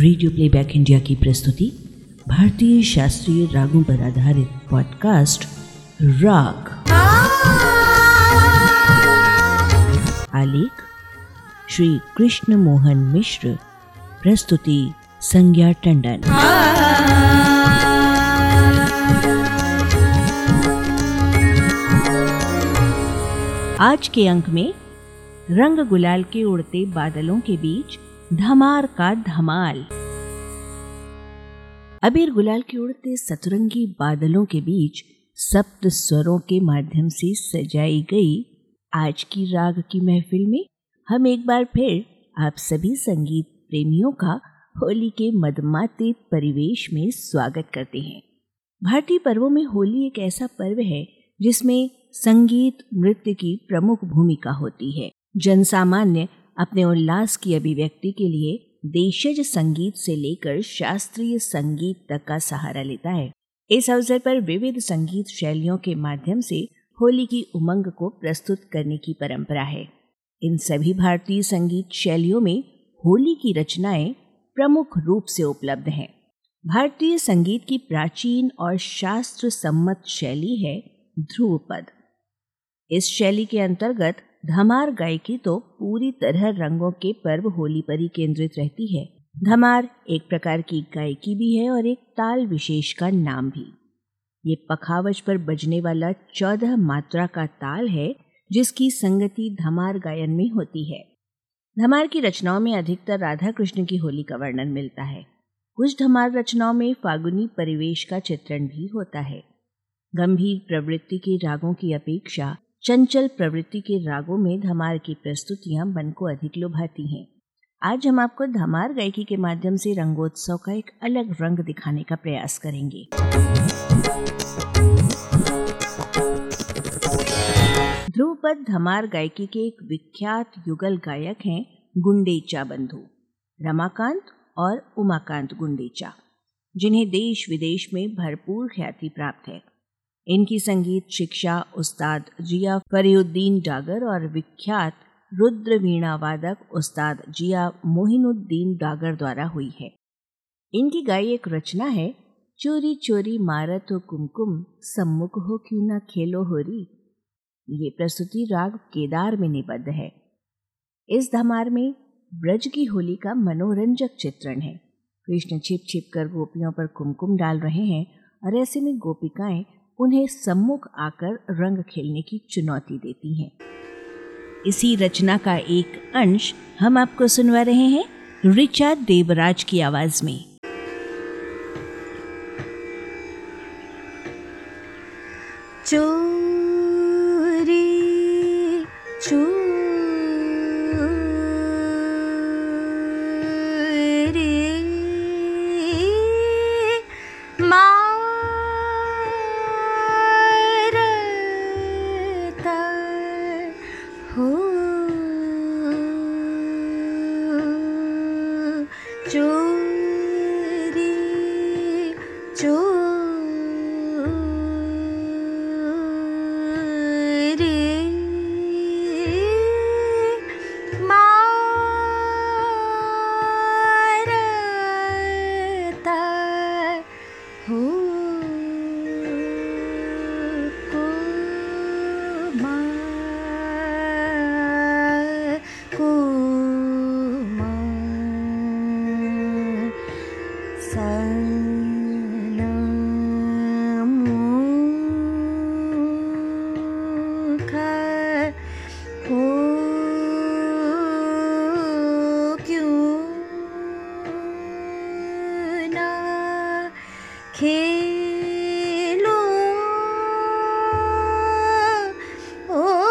Radio playback India की प्रस्तुति भारतीय शास्त्रीय रागों पर आधारित पॉडकास्ट राग आलेख, श्री कृष्ण मोहन मिश्र, प्रस्तुति संज्ञा टंडन। आज के अंक में रंग गुलाल के उड़ते बादलों के बीच धमार का धमाल। अबीर गुलाल के उड़ते सतरंगी बादलों के बीच सप्त स्वरों के माध्यम से सजाई गई आज की राग की महफिल में हम एक बार फिर आप सभी संगीत प्रेमियों का होली के मदमाते परिवेश में स्वागत करते हैं। भारतीय पर्वों में होली एक ऐसा पर्व है जिसमें संगीत नृत्य की प्रमुख भूमिका होती है। जनसामान्य अपने उल्लास की अभिव्यक्ति के लिए देशज संगीत से लेकर शास्त्रीय संगीत तक का सहारा लेता है। इस अवसर पर विविध संगीत शैलियों के माध्यम से होली की उमंग को प्रस्तुत करने की परंपरा है। इन सभी भारतीय संगीत शैलियों में होली की रचनाएँ प्रमुख रूप से उपलब्ध हैं। भारतीय संगीत की प्राचीन और शास्त्र सम्मत शैली है ध्रुवपद। इस शैली के अंतर्गत धमार गायकी तो पूरी तरह रंगों के पर्व होली पर ही केंद्रित रहती है। धमार एक प्रकार की गायकी भी है और एक ताल विशेष का नाम भी। ये पखावज पर बजने वाला चौदह मात्रा का ताल है, जिसकी संगति धमार गायन में होती है। धमार की रचनाओं में अधिकतर राधा कृष्ण की होली का वर्णन मिलता है। कुछ धमार रचनाओं में फागुनी परिवेश का चित्रण भी होता है। गंभीर प्रवृत्ति के रागों की अपेक्षा चंचल प्रवृत्ति के रागों में धमार की प्रस्तुतियाँ मन को अधिक लुभाती हैं। आज हम आपको धमार गायकी के माध्यम से रंगोत्सव का एक अलग रंग दिखाने का प्रयास करेंगे। ध्रुवपद धमार गायकी के एक विख्यात युगल गायक हैं गुंडेचा बंधु, रमाकांत और उमाकांत गुंडेचा, जिन्हें देश विदेश में भरपूर ख्याति प्राप्त है। इनकी संगीत शिक्षा उस्ताद जिया फरीउद्दीन डागर और विख्यात रुद्र वीणा वादक उस्ताद जिया मोहिनुद्दीन डागर द्वारा हुई है। इनकी गाई एक रचना है, चोरी चोरी मारत हो कुमकुम, सम्मुख हो क्यों ना खेलो होरी। ये प्रस्तुति राग केदार में निबद्ध है। इस धमार में ब्रज की होली का मनोरंजक चित्रण है। कृष्ण छिप छिप कर गोपियों पर कुमकुम डाल रहे हैं और ऐसे में गोपिकाएँ उन्हें सम्मुख आकर रंग खेलने की चुनौती देती हैं। इसी रचना का एक अंश हम आपको सुनवा रहे हैं, रिचा देवराज की आवाज़ में। खेलो। हो।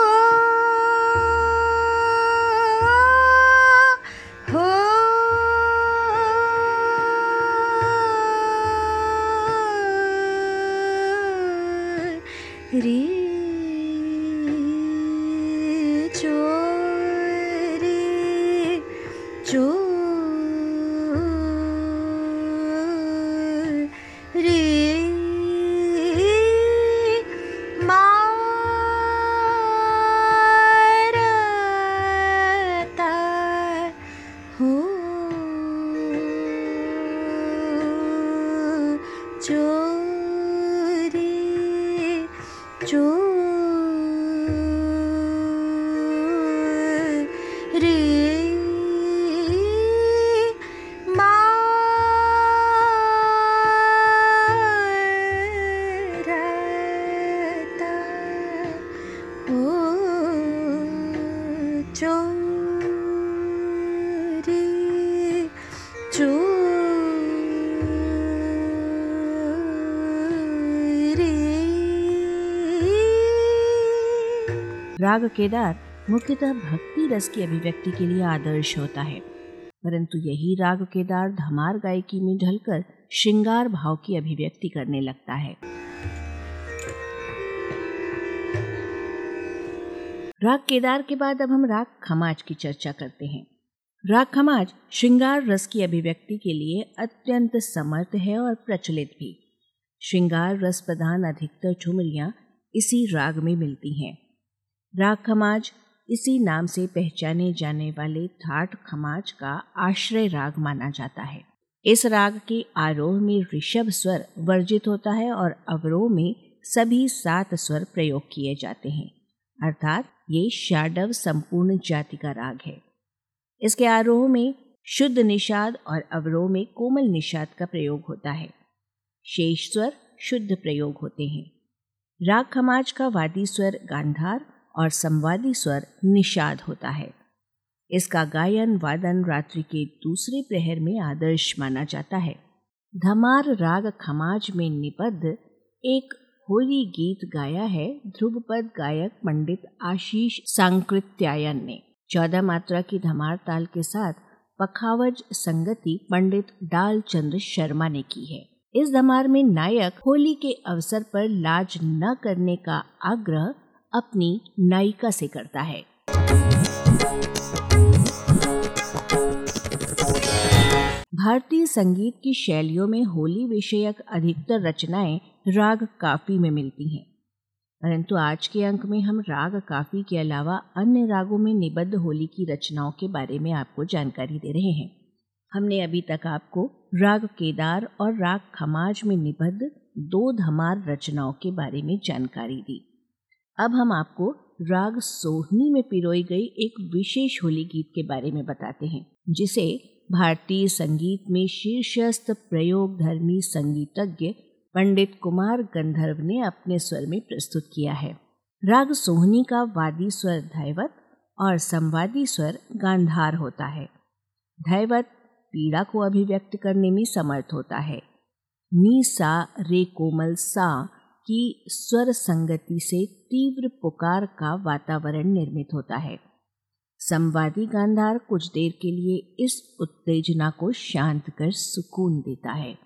राग केदार मुख्यतः भक्ति रस की अभिव्यक्ति के लिए आदर्श होता है। परंतु यही राग केदार धमार गायकी में ढलकर श्रृंगार भाव की अभिव्यक्ति करने लगता है। राग केदार के बाद अब हम राग खमाज की चर्चा करते हैं। राग खमाज श्रृंगार रस की अभिव्यक्ति के लिए अत्यंत समर्थ है और प्रचलित भी। श्रृंगार रस प्रधान अधिकतर ठुमरियाँ इसी राग में मिलती हैं। राग खमाज, इसी नाम से पहचाने जाने वाले थाट खमाज का आश्रय राग माना जाता है। इस राग के आरोह में ऋषभ स्वर वर्जित होता है और अवरोह में सभी सात स्वर प्रयोग किए जाते हैं। अर्थात ये शाडव संपूर्ण जाति का राग है। इसके आरोह में शुद्ध निषाद और अवरोह में कोमल निषाद का प्रयोग होता है। शेष स्वर शुद्ध प्रयोग होते हैं। राग खमाज का वादी स्वर गांधार और संवादी स्वर निषाद होता है। इसका गायन वादन रात्रि के दूसरे प्रहर में आदर्श माना जाता है। धमार राग खमाज में निबद्ध एक होली गीत गाया है ध्रुवपद गायक पंडित आशीष सांकृत्यायन ने। चौदह मात्रा की धमार ताल के साथ पखावज संगति पंडित डाल चंद्र शर्मा ने की है। इस धमार में नायक होली के अवसर पर लाज न करने का आग्रह अपनी नायिका से करता है। भारतीय संगीत की शैलियों में होली विषयक अधिकतर रचनाएँ राग काफ़ी में मिलती हैं। परंतु आज के अंक में हम राग काफ़ी के अलावा अन्य रागों में निबद्ध होली की रचनाओं के बारे में आपको जानकारी दे रहे हैं। हमने अभी तक आपको राग केदार और राग खमाज में निबद्ध दो धमार रचनाओं के बारे में जानकारी दी। अब हम आपको राग सोहनी में पिरोई गई एक विशेष होली गीत के बारे में बताते हैं, जिसे भारतीय संगीत में शीर्षस्थ प्रयोग धर्मी संगीतज्ञ पंडित कुमार गंधर्व ने अपने स्वर में प्रस्तुत किया है। राग सोहनी का वादी स्वर धैवत और संवादी स्वर गांधार होता है। धैवत पीड़ा को अभिव्यक्त करने में समर्थ होता है। नी सा रे कोमल सा की स्वर संगति से तीव्र पुकार का वातावरण निर्मित होता है। संवादी गांधार कुछ देर के लिए इस उत्तेजना को शांत कर सुकून देता है।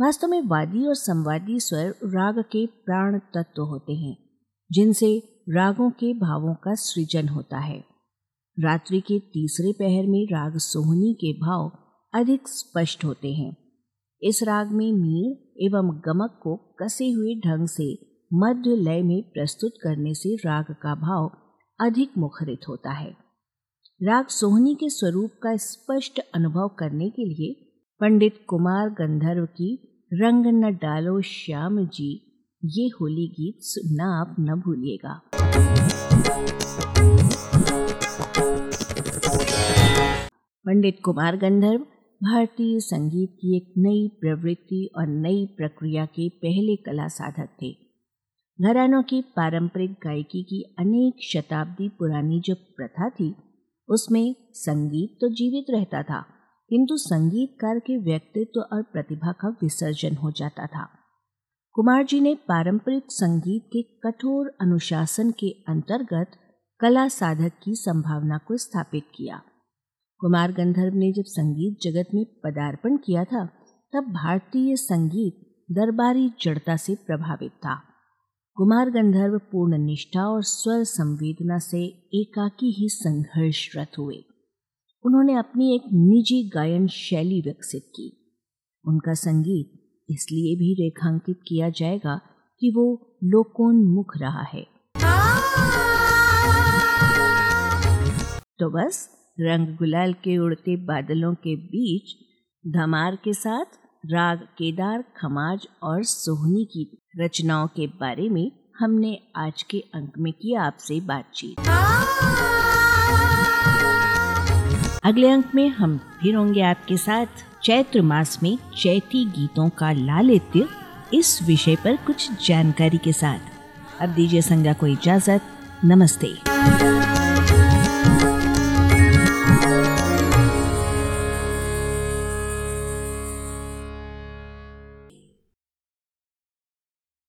वास्तव में वादी और संवादी स्वर राग के प्राण तत्व होते हैं, जिनसे रागों के भावों का सृजन होता है। रात्रि के तीसरे पहर में राग सोहनी के भाव अधिक स्पष्ट होते हैं। इस राग में मीण एवं गमक को कसे हुए ढंग से मध्य लय में प्रस्तुत करने से राग का भाव अधिक मुखरित होता है। राग सोहनी के स्वरूप का स्पष्ट अनुभव करने के लिए पंडित कुमार गंधर्व की रंग न डालो श्याम जी, ये होली गीत सुनना आप न भूलिएगा। पंडित कुमार गंधर्व भारतीय संगीत की एक नई प्रवृत्ति और नई प्रक्रिया के पहले कला साधक थे। घरानों की पारंपरिक गायकी की अनेक शताब्दी पुरानी जो प्रथा थी, उसमें संगीत तो जीवित रहता था, किंतु संगीतकार के व्यक्तित्व और प्रतिभा का विसर्जन हो जाता था। कुमार जी ने पारंपरिक संगीत के कठोर अनुशासन के अंतर्गत कला साधक की संभावना को स्थापित किया। कुमार गंधर्व ने जब संगीत जगत में पदार्पण किया था तब भारतीय संगीत दरबारी जड़ता से प्रभावित था। कुमार गंधर्व पूर्ण निष्ठा और स्वर संवेदना से एकाकी ही संघर्षरत हुए। उन्होंने अपनी एक निजी गायन शैली विकसित की। उनका संगीत इसलिए भी रेखांकित किया जाएगा कि वो लोकोन्मुख रहा है। तो बस रंग गुलाल के उड़ते बादलों के बीच, धमार के साथ राग, केदार, खमाज और सोहनी की रचनाओं के बारे में हमने आज के अंक में किया आपसे बातचीत। अगले अंक में हम फिर होंगे आपके साथ चैत्र मास में चैती गीतों का लालित्य इस विषय पर कुछ जानकारी के साथ। अब दीजिए संज्ञा को इजाज़त। नमस्ते।